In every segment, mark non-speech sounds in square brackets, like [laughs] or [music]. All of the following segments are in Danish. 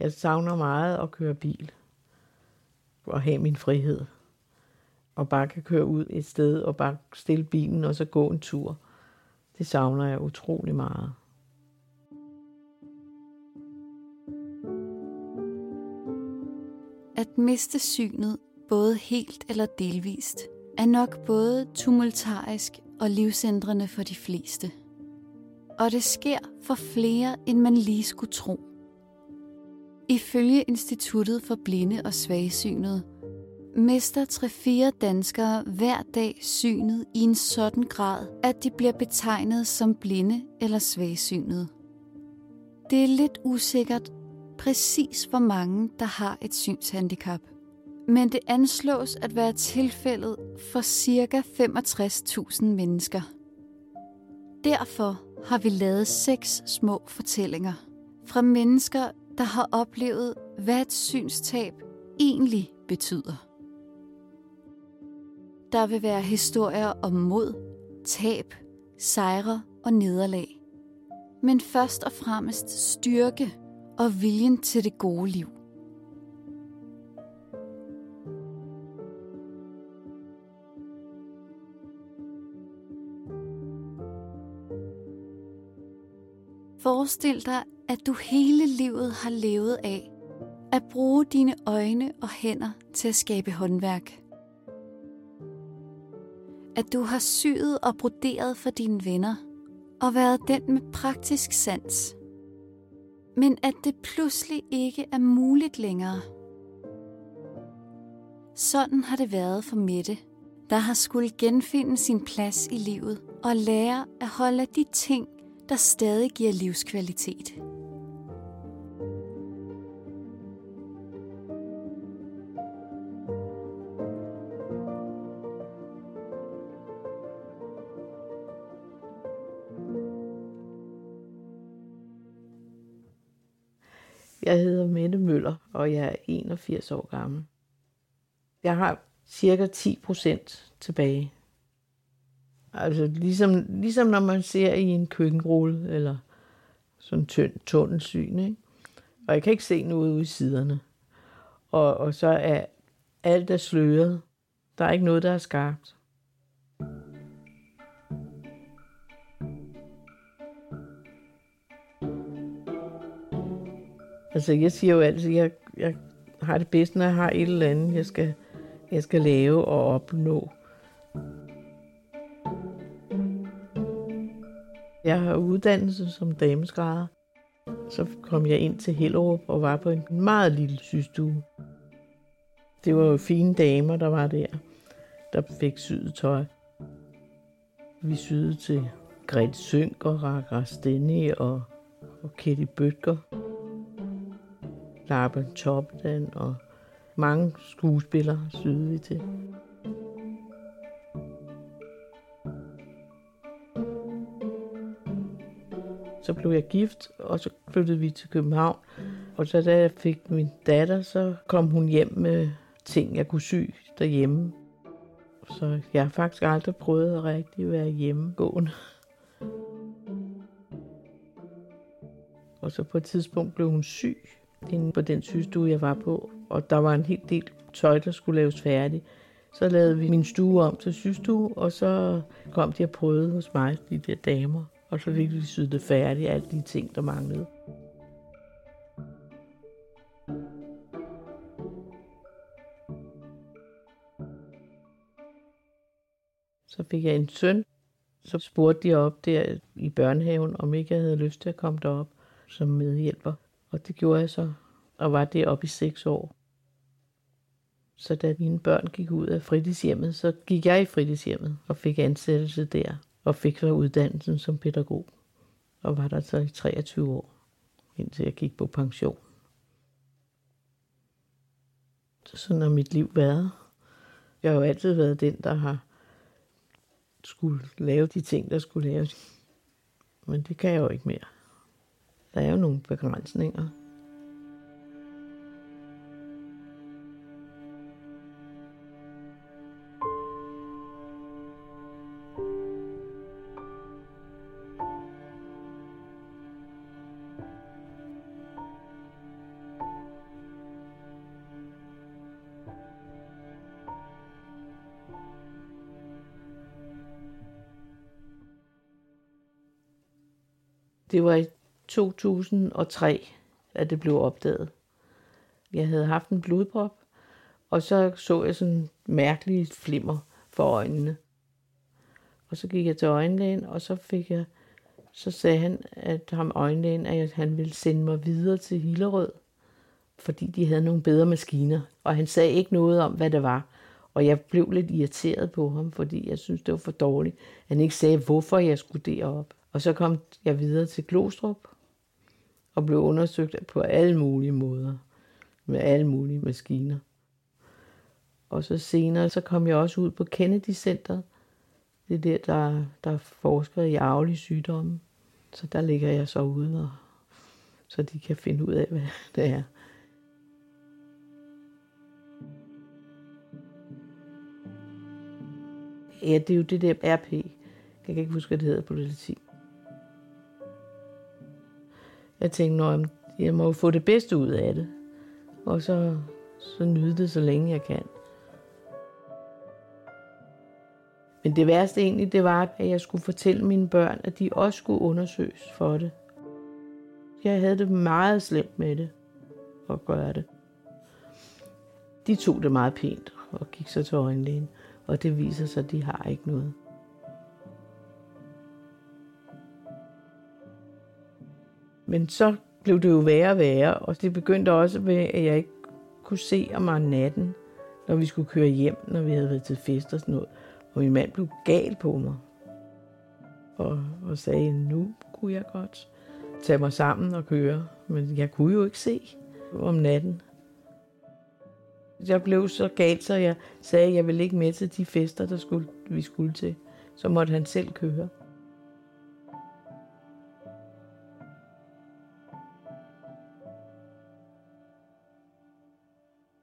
Jeg savner meget at køre bil og have min frihed. Og bare kan køre ud et sted og bare stille bilen og så gå en tur. Det savner jeg utrolig meget. At miste synet, både helt eller delvist, er nok både tumultarisk og livsændrende for de fleste. Og det sker for flere, end man lige skulle tro. Ifølge Instituttet for Blinde og Svagsynede mister 3-4 danskere hver dag synet i en sådan grad, at de bliver betegnet som blinde eller svagsynede. Det er lidt usikkert præcis hvor mange, der har et synshandicap. Men det anslås at være tilfældet for ca. 65.000 mennesker. Derfor har vi lavet seks små fortællinger fra mennesker, der har oplevet, hvad et synstab egentlig betyder. Der vil være historier om mod, tab, sejre og nederlag. Men først og fremmest styrke og viljen til det gode liv. Forestil dig, at du hele livet har levet af at bruge dine øjne og hænder til at skabe håndværk. At du har syet og broderet for dine venner og været den med praktisk sans. Men at det pludselig ikke er muligt længere. Sådan har det været for Mette, der har skulle genfinde sin plads i livet og lære at holde de ting, der stadig giver livskvalitet. Jeg hedder Mette Møller, og jeg er 81 år gammel. Jeg har cirka 10 procent tilbage. Altså ligesom, ligesom når man ser i en køkkenrulle, eller sådan tynd tunnelsyn, ikke? Og jeg kan ikke se noget ude i siderne. Og, og så er alt er sløret. Der er ikke noget, der er skarpt. Altså, jeg siger jo altid, at jeg, jeg har det bedst, når jeg har et eller andet, jeg skal, jeg skal lave og opnå. Jeg har uddannelse som dameskrædder. Så kom jeg ind til Hellerup og var på en meget lille systue. Det var jo fine damer, der var der, der fik syet tøj. Vi syede til Gret Sønk og Ragra Stenny og, og Kitty Bøtger. Larben Topdan og mange skuespillere syede vi til. Så blev jeg gift, og så flyttede vi til København. Og så da jeg fik min datter, så kom hun hjem med ting, jeg kunne sy derhjemme. Så jeg har faktisk aldrig prøvet at rigtig være hjemmegående. Og så på et tidspunkt blev hun syg inde på den sygestue, jeg var på. Og der var en hel del tøj, der skulle laves færdigt. Så lavede vi min stue om til sygestue, og så kom de og prøvede hos mig, de der damer. Og så fik vi syet det færdigt, alle de ting, der manglede. Så fik jeg en søn. Så spurgte de op der i børnehaven, om ikke jeg havde lyst til at komme derop som medhjælper. Og det gjorde jeg så, og var deroppe i seks år. Så da mine børn gik ud af fritidshjemmet, så gik jeg i fritidshjemmet og fik ansættelse der, og fik så uddannelsen som pædagog. Og var der så i 23 år, indtil jeg gik på pension. Så sådan har mit liv været. Jeg har jo altid været den, der har skulle lave de ting, der skulle laves. Men det kan jeg jo ikke mere. Der er jo nogle begrænsninger. Det var i 2003, at det blev opdaget. Jeg havde haft en blodprop, og så så jeg sådan mærkelige flimmer for øjnene. Og så gik jeg til øjenlægen, og så fik jeg, så sagde han, at ham øjenlægen, at han ville sende mig videre til Hillerød, fordi de havde nogle bedre maskiner. Og han sagde ikke noget om, hvad det var. Og jeg blev lidt irriteret på ham, fordi jeg synes det var for dårligt. Han ikke sagde, hvorfor jeg skulle derop. Og så kom jeg videre til Glostrup, og blev undersøgt på alle mulige måder, med alle mulige maskiner. Og så senere, så kom jeg også ud på Kennedy Center. Det er der, der, der forsker i arvelige sygdomme. Så der ligger jeg så ude, og, så de kan finde ud af, hvad det er. Ja, det er jo det der RP. Jeg kan ikke huske, hvad det hedder på latin. Jeg tænkte, at jeg må få det bedste ud af det. Og så, så nyde det, så længe jeg kan. Men det værste egentlig, det var, at jeg skulle fortælle mine børn, at de også skulle undersøges for det. Jeg havde det meget slemt med det, at gøre det. De tog det meget pænt og gik så til øjenlægen, og det viser sig, at de har ikke noget. Men så blev det jo værre og værre, og det begyndte også med, at jeg ikke kunne se om natten, når vi skulle køre hjem, når vi havde været til fest og sådan noget. Og min mand blev gal på mig. Og, og sagde, nu kunne jeg godt tage mig sammen og køre. Men jeg kunne jo ikke se om natten. Jeg blev så galt, så jeg sagde, at jeg ville ikke med til de fester, der skulle, vi skulle til. Så måtte han selv køre.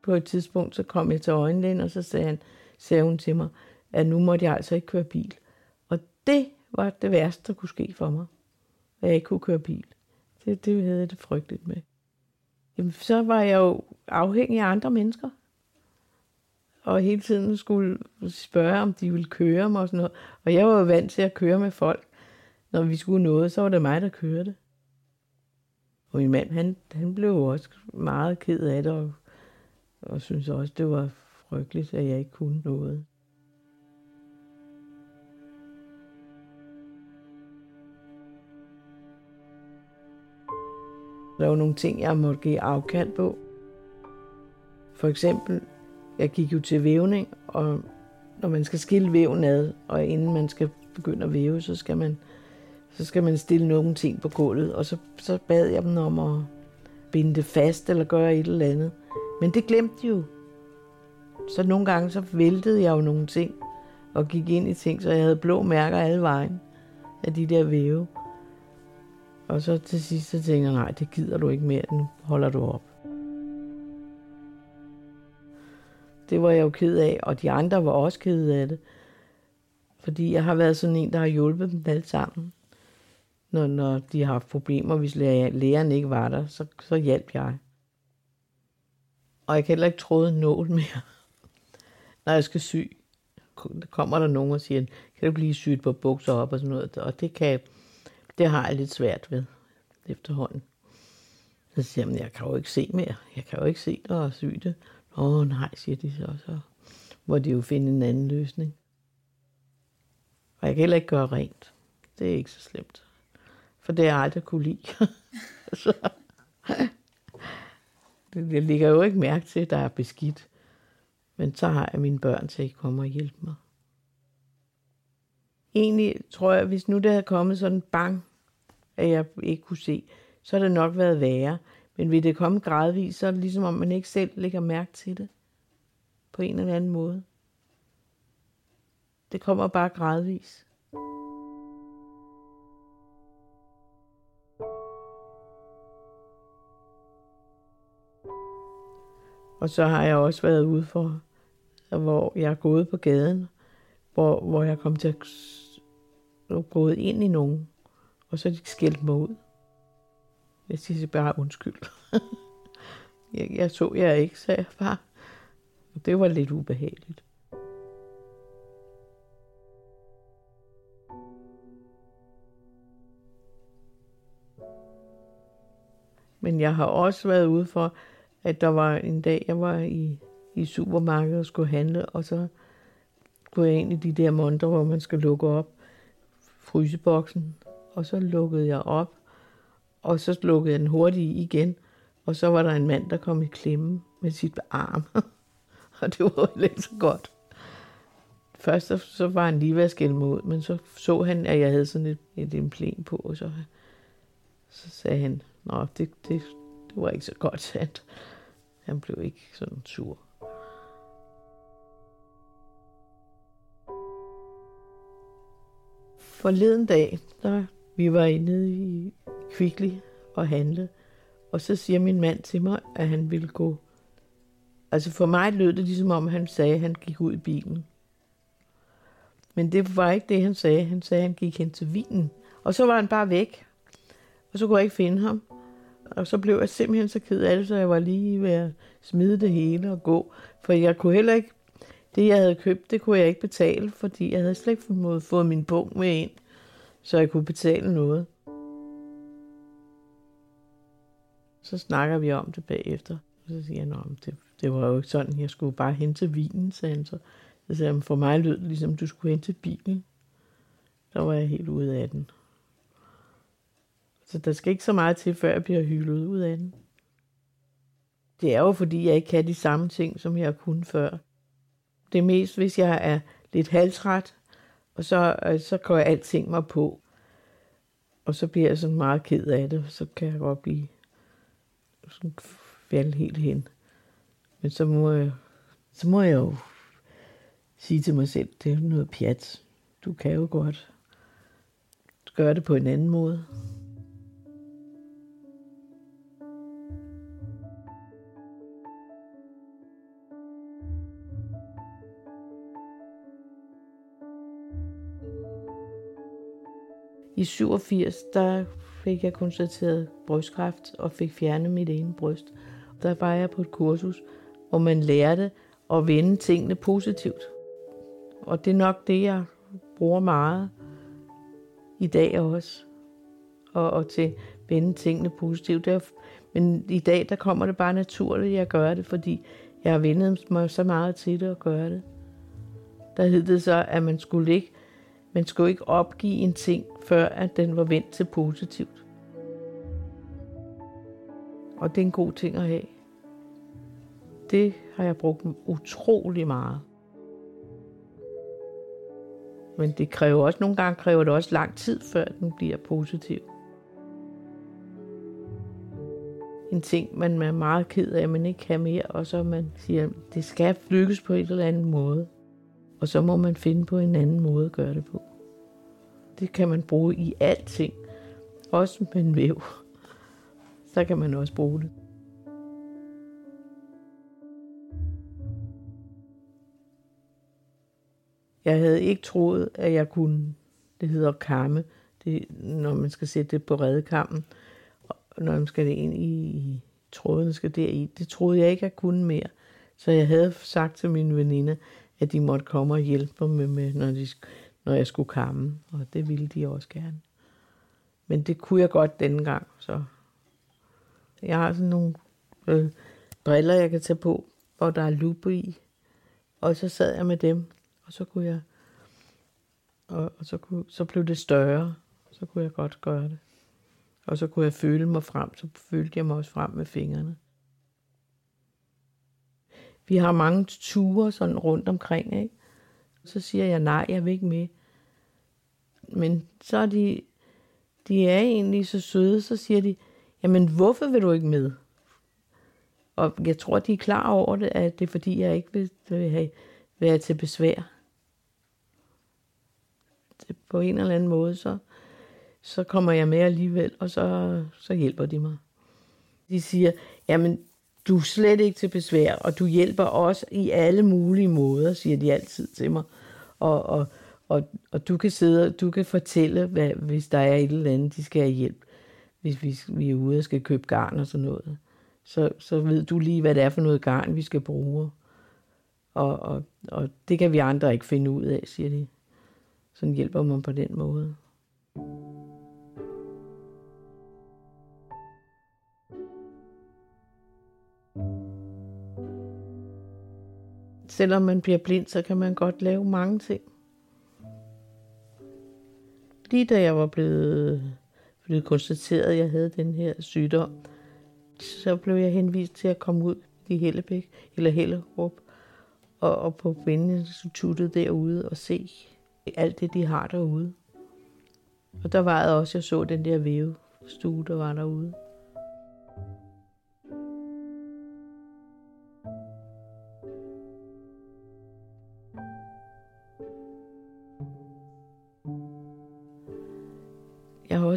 På et tidspunkt, så kom jeg til øjenlægen, og så sagde, han, sagde hun til mig, at nu måtte jeg altså ikke køre bil. Og det var det værste, der kunne ske for mig, at jeg ikke kunne køre bil. Det, det havde jeg det frygteligt med. Jamen, så var jeg jo afhængig af andre mennesker. Og hele tiden skulle spørge, om de ville køre mig og sådan noget. Og jeg var jo vant til at køre med folk. Når vi skulle noget, så var det mig, der kørte. Og min mand, han, han blev også meget ked af det, og, og synes også, det var frygteligt, at jeg ikke kunne noget. Der var nogle ting, jeg måtte give afkald på. For eksempel, jeg gik jo til vævning, og når man skal skille væven ad, og inden man skal begynde at væve, så skal man, så skal man stille nogle ting på gulvet, og så, så bad jeg dem om at binde det fast eller gøre et eller andet. Men det glemte de jo. Så nogle gange så væltede jeg jo nogle ting, og gik ind i ting, så jeg havde blå mærker alle vejen af de der væve. Og så til sidst så tænker jeg, nej, det gider du ikke mere, nu holder du op. Det var jeg jo ked af, og de andre var også ked af det. Fordi jeg har været sådan en, der har hjulpet dem alle sammen. Når, når de har haft problemer, hvis læreren ikke var der, så, så hjalp jeg. Og jeg kan heller ikke tråde en nål mere, når jeg skal sy. Kommer der nogen og siger, kan du lige sy et på bukser op og sådan noget. Og det kan, det har jeg lidt svært ved efterhånden. Så siger jeg, jeg kan jo ikke se mere. Jeg kan jo ikke se dig og sy det. Åh nej, siger de så. Så må de jo finde en anden løsning. Og jeg kan heller ikke gøre rent. Det er ikke så slemt. For det er aldrig kunne lide. [laughs] så, det ligger jo ikke mærke til, at der er beskidt. Men så har jeg mine børn til at komme og hjælpe mig egentlig tror jeg, hvis nu der havde kommet sådan bang, at jeg ikke kunne se, så har det nok været værre. Men vil det komme gradvist, så er det ligesom om, man ikke selv lægger mærke til det. På en eller anden måde. Det kommer bare gradvist. Og så har jeg også været ude for, hvor jeg er gået på gaden, hvor, hvor jeg kom til at gået ind i nogen, og så er de skældt mig ud. Jeg siger bare undskyld. [laughs] jeg, jeg så jeg ikke, sagde jeg bare. Og det var lidt ubehageligt. Men jeg har også været ude for, at der var en dag, jeg var i, i supermarkedet og skulle handle, og så skulle jeg ind i de der monter, hvor man skal lukke op fryseboksen. Og så lukkede jeg op, og så lukkede jeg den hurtigt igen. Og så var der en mand, der kom i klemme med sit arm. [laughs] og det var lidt så godt. Først så, så var han lige ved at skælde mig ud, men så så han, at jeg havde sådan et, et emblem på, og så, så sagde han, Nå, det, det, det var ikke så godt [laughs] sandt. Han blev ikke sådan sur. Forleden dag, der vi var inde i Kvickly og handle, og så siger min mand til mig, at han ville gå. Altså for mig lød det ligesom om, han sagde, at han gik ud i bilen. Men det var ikke det, han sagde. Han sagde, at han gik hen til vinen. Og så var han bare væk. Og så kunne jeg ikke finde ham. Og så blev jeg simpelthen så ked af det, så jeg var lige ved at smide det hele og gå. For jeg kunne heller ikke, det jeg havde købt, det kunne jeg ikke betale, fordi jeg havde slet ikke fået min bog med ind, så jeg kunne betale noget. Så snakker vi om det bagefter. Og så siger han, at det, det var jo ikke sådan, jeg skulle bare hente vinen, sagde han så. Så sagde han, for mig lød det ligesom, du skulle hente bilen. Så var jeg helt ude af den. Så der skal ikke så meget til, før jeg bliver hyldet ud af den. Det er jo, fordi jeg ikke kan de samme ting, som jeg kunne før. Det er mest, hvis jeg er lidt halsret, og så, øh, så går jeg alting mig på. Og så bliver jeg sådan meget ked af det, så kan jeg godt blive sådan falde helt hen. Men så må jeg, så må jeg jo sige til mig selv, det er noget pjat. Du kan jo godt gøre det på en anden måde. I 87, der fik jeg konstateret brystkræft og fik fjernet mit ene bryst. Der var jeg på et kursus, hvor man lærte at vende tingene positivt. Og det er nok det, jeg bruger meget i dag også. Og, og til at vende tingene positivt. Er, men i dag, der kommer det bare naturligt, at jeg gør det, fordi jeg har vendet mig så meget til det at gøre det. Der hed det så, at man skulle ikke man skulle ikke opgive en ting, før at den var vendt til positivt. Og det er en god ting at have. Det har jeg brugt utrolig meget. Men det kræver også, nogle gange kræver det også lang tid, før den bliver positiv. En ting, man er meget ked af, at man ikke kan mere, og så man siger, det skal lykkes på en eller anden måde. Og så må man finde på en anden måde at gøre det på. Det kan man bruge i alting. Også med en væv. Så kan man også bruge det. Jeg havde ikke troet, at jeg kunne, det hedder kamme, det, når man skal sætte det på redekammen, Og når man skal det ind i tråden, skal deri. Det troede jeg ikke, jeg kunne mere. Så jeg havde sagt til min veninde, at de måtte komme og hjælpe mig med, med når, de, når jeg skulle kamme. Og det ville de også gerne. Men det kunne jeg godt denne gang. Så jeg har sådan nogle øh, briller, jeg kan tage på, hvor der er lupe i. Og så sad jeg med dem, og så kunne jeg, og, og så, kunne, så blev det større. Så kunne jeg godt gøre det. Og så kunne jeg føle mig frem, så følte jeg mig også frem med fingrene. Vi har mange ture sådan rundt omkring, ikke? Så siger jeg, nej, jeg vil ikke med. Men så er de, de er egentlig så søde, så siger de, jamen hvorfor vil du ikke med? Og jeg tror, de er klar over det, at det er fordi, jeg ikke vil, vil have, være til besvær. På en eller anden måde, så, så kommer jeg med alligevel, og så, så hjælper de mig. De siger, jamen du er slet ikke til besvær, og du hjælper os i alle mulige måder, siger de altid til mig. Og, og, og, og du kan sidde du kan fortælle, hvad, hvis der er et eller andet, de skal have hjælp, hvis vi, vi er ude og skal købe garn og sådan noget. Så, så ved du lige, hvad det er for noget garn, vi skal bruge. Og, og, og det kan vi andre ikke finde ud af, siger de. Sådan hjælper man på den måde. Selvom man bliver blind, så kan man godt lave mange ting. Lige da jeg var blevet, blevet konstateret, at jeg havde den her sygdom, så blev jeg henvist til at komme ud i Hellebæk, eller Hellerup, og, og på Bindinstituttet derude og se alt det, de har derude. Og der var jeg også, jeg så den der vævestue, der var derude.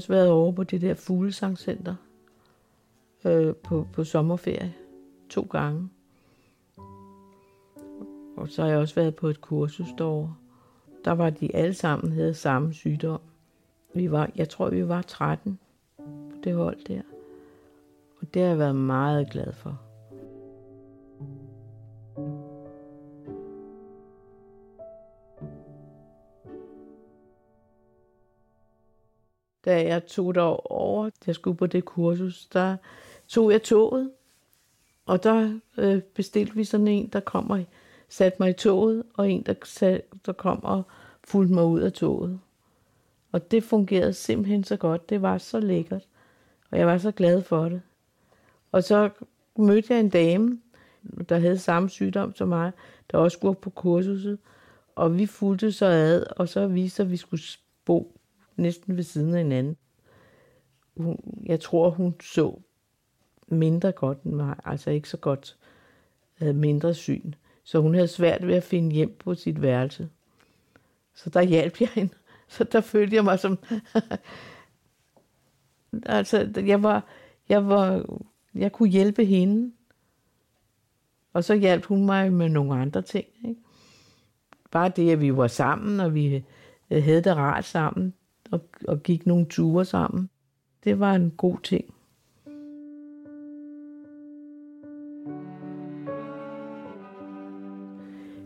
Også været over på det der fuglesangcenter øh, på, på sommerferie to gange. Og så har jeg også været på et kursus derovre. Der var de alle sammen havde samme sygdom. Vi var, jeg tror, vi var 13 på det hold der. Og det har jeg været meget glad for. Da jeg tog over, jeg skulle på det kursus, der tog jeg toget. Og der øh, bestilte vi sådan en, der kommer, satte mig i toget, og en, der, sat, der kom og fulgte mig ud af toget. Og det fungerede simpelthen så godt. Det var så lækkert. Og jeg var så glad for det. Og så mødte jeg en dame, der havde samme sygdom som mig, der også skulle på kursuset. Og vi fulgte så ad, og så viste at vi skulle bo næsten ved siden af hinanden. Hun, jeg tror, hun så mindre godt end mig, altså ikke så godt, havde mindre syn. Så hun havde svært ved at finde hjem på sit værelse. Så der hjalp jeg hende. Så der følte jeg mig som... [laughs] altså, jeg var, jeg var, jeg kunne hjælpe hende. Og så hjalp hun mig med nogle andre ting. Ikke? Bare det, at vi var sammen, og vi havde det rart sammen, og, og gik nogle ture sammen. Det var en god ting.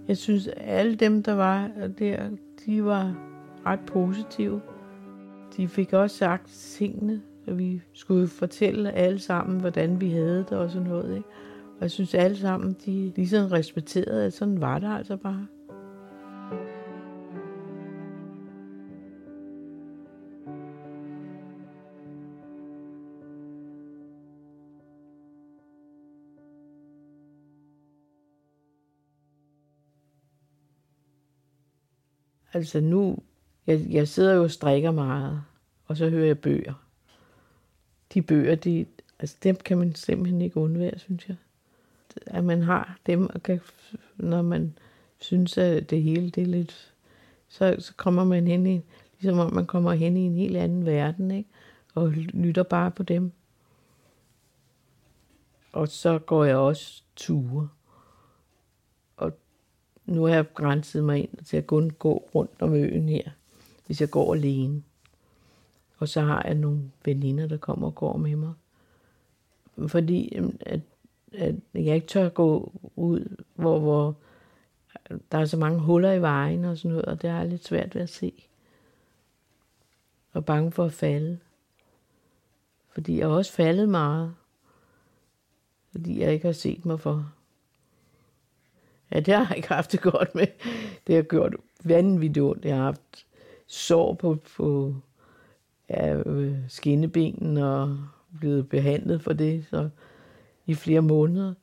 Jeg synes, at alle dem, der var der, de var ret positive. De fik også sagt tingene, og vi skulle fortælle alle sammen, hvordan vi havde det og sådan noget. Ikke? Og jeg synes alle sammen, de ligesom respekterede, at sådan var det altså bare. Altså nu, jeg, jeg sidder jo og strikker meget, og så hører jeg bøger. De bøger, de, altså dem kan man simpelthen ikke undvære, synes jeg. At man har dem, og kan, når man synes, at det hele det er lidt, så, så kommer man hen i, ligesom om man kommer hen i en helt anden verden, ikke? og lytter bare på dem. Og så går jeg også ture nu har jeg grænset mig ind til at kun gå rundt om øen her, hvis jeg går alene. Og så har jeg nogle veninder, der kommer og går med mig. Fordi at, at jeg ikke tør gå ud, hvor, hvor der er så mange huller i vejen og sådan noget, og det er lidt svært ved at se. Og bange for at falde. Fordi jeg har også faldet meget. Fordi jeg ikke har set mig for at det har jeg ikke haft det godt med. Det har gjort vanvittigt ondt. Jeg har haft sår på, på ja, øh, skinnebenen og blevet behandlet for det så i flere måneder.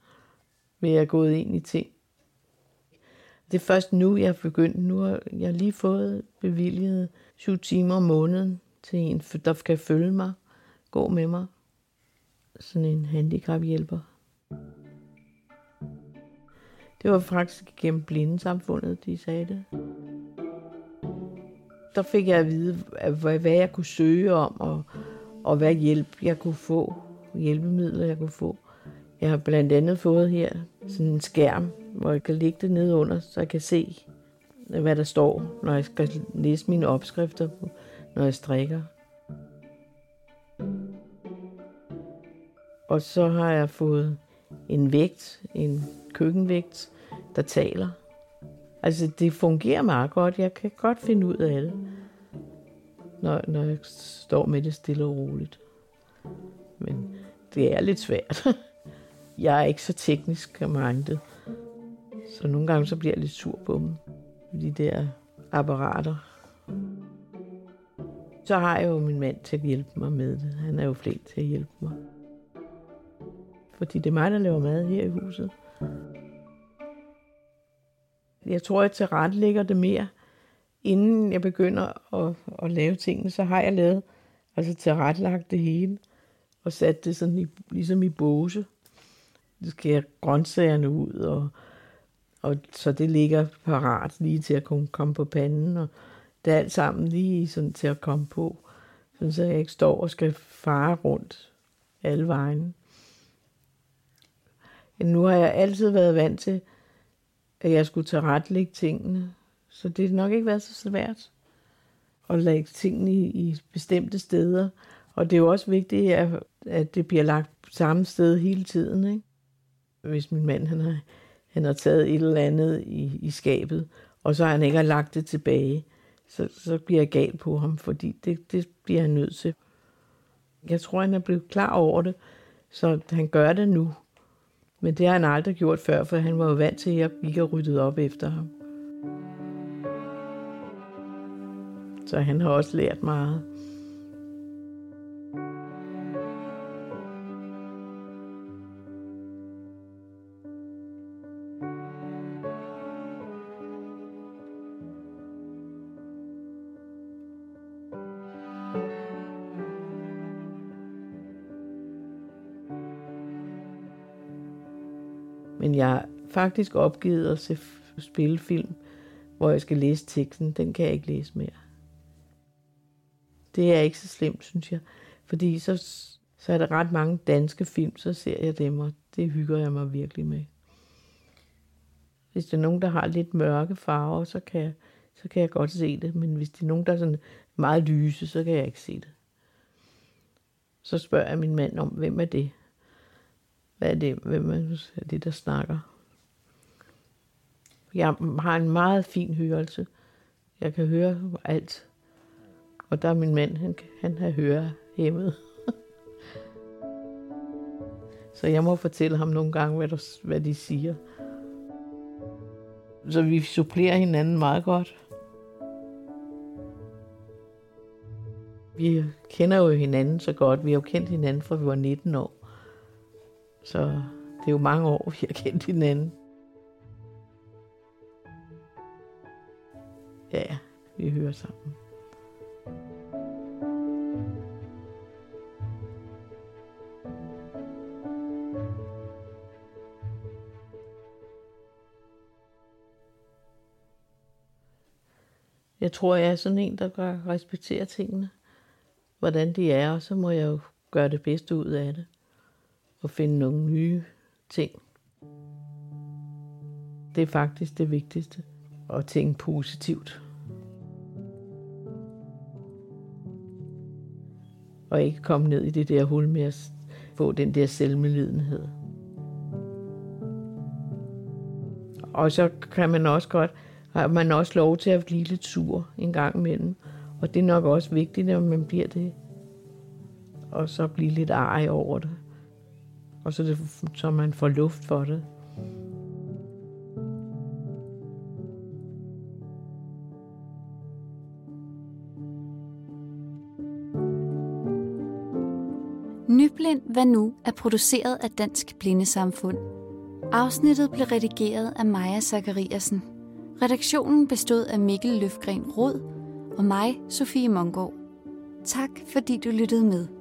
Men jeg er gået ind i ting. Det er først nu, jeg er begyndt. Nu har jeg lige fået bevilget syv timer om måneden til en, der kan følge mig, gå med mig. Sådan en handicaphjælper. Det var faktisk gennem blindesamfundet, de sagde det. Der fik jeg at vide, hvad jeg kunne søge om, og, og hvad hjælp jeg kunne få, hjælpemidler jeg kunne få. Jeg har blandt andet fået her sådan en skærm, hvor jeg kan lægge det ned under, så jeg kan se, hvad der står, når jeg skal læse mine opskrifter, når jeg strikker. Og så har jeg fået en vægt, en køkkenvægt, der taler. Altså, det fungerer meget godt. Jeg kan godt finde ud af det, når, når jeg står med det stille og roligt. Men det er lidt svært. [laughs] Jeg er ikke så teknisk minded. Så nogle gange så bliver jeg lidt sur på dem. De der apparater. Så har jeg jo min mand til at hjælpe mig med det. Han er jo flink til at hjælpe mig. Fordi det er mig, der laver mad her i huset. Jeg tror, jeg tilrettelægger det mere. Inden jeg begynder at, at lave tingene, så har jeg lavet, altså tilrettelagt det hele. Og sat det sådan i, ligesom i båse. Det skal jeg grøntsagerne ud, og, og så det ligger parat lige til at kunne komme på panden. Og det er alt sammen lige sådan til at komme på. Sådan så jeg ikke står og skal fare rundt alle vejen. Nu har jeg altid været vant til, at jeg skulle tilrettelægge tingene. Så det har nok ikke været så svært at lægge tingene i, i bestemte steder. Og det er jo også vigtigt, at, at det bliver lagt samme sted hele tiden. Ikke? Hvis min mand han har, han har taget et eller andet i, i skabet, og så har han ikke har lagt det tilbage, så, så bliver jeg gal på ham, fordi det, det bliver han nødt til. Jeg tror, han er blevet klar over det, så han gør det nu. Men det har han aldrig gjort før, for han var jo vant til, at jeg gik og ryddede op efter ham. Så han har også lært meget. Men jeg har faktisk opgivet at se spillefilm, hvor jeg skal læse teksten. Den kan jeg ikke læse mere. Det er ikke så slemt, synes jeg. Fordi så, så er der ret mange danske film, så ser jeg dem, og det hygger jeg mig virkelig med. Hvis der er nogen, der har lidt mørke farver, så kan jeg, så kan jeg godt se det. Men hvis det er nogen, der er sådan meget lyse, så kan jeg ikke se det. Så spørger jeg min mand om, hvem er det? Hvad er det, hvem er det, der snakker? Jeg har en meget fin hørelse. Jeg kan høre alt. Og der er min mand, han, han har høre. [laughs] Så jeg må fortælle ham nogle gange, hvad, der, hvad de siger. Så vi supplerer hinanden meget godt. Vi kender jo hinanden så godt. Vi har jo kendt hinanden fra vi var 19 år. Så det er jo mange år, vi har kendt hinanden. Ja, vi hører sammen. Jeg tror, jeg er sådan en, der gør respekterer tingene, hvordan de er, og så må jeg jo gøre det bedste ud af det og finde nogle nye ting. Det er faktisk det vigtigste. At tænke positivt. Og ikke komme ned i det der hul med at få den der selvmedlidenhed. Og så kan man også godt, har man også lov til at blive lidt sur en gang imellem. Og det er nok også vigtigt, når man bliver det. Og så blive lidt arg over det og så, det, så man får luft for det. Nyblind Hvad Nu er produceret af Dansk Blindesamfund. Afsnittet blev redigeret af Maja Zachariasen. Redaktionen bestod af Mikkel Løfgren Rod og mig, Sofie Mongård. Tak fordi du lyttede med.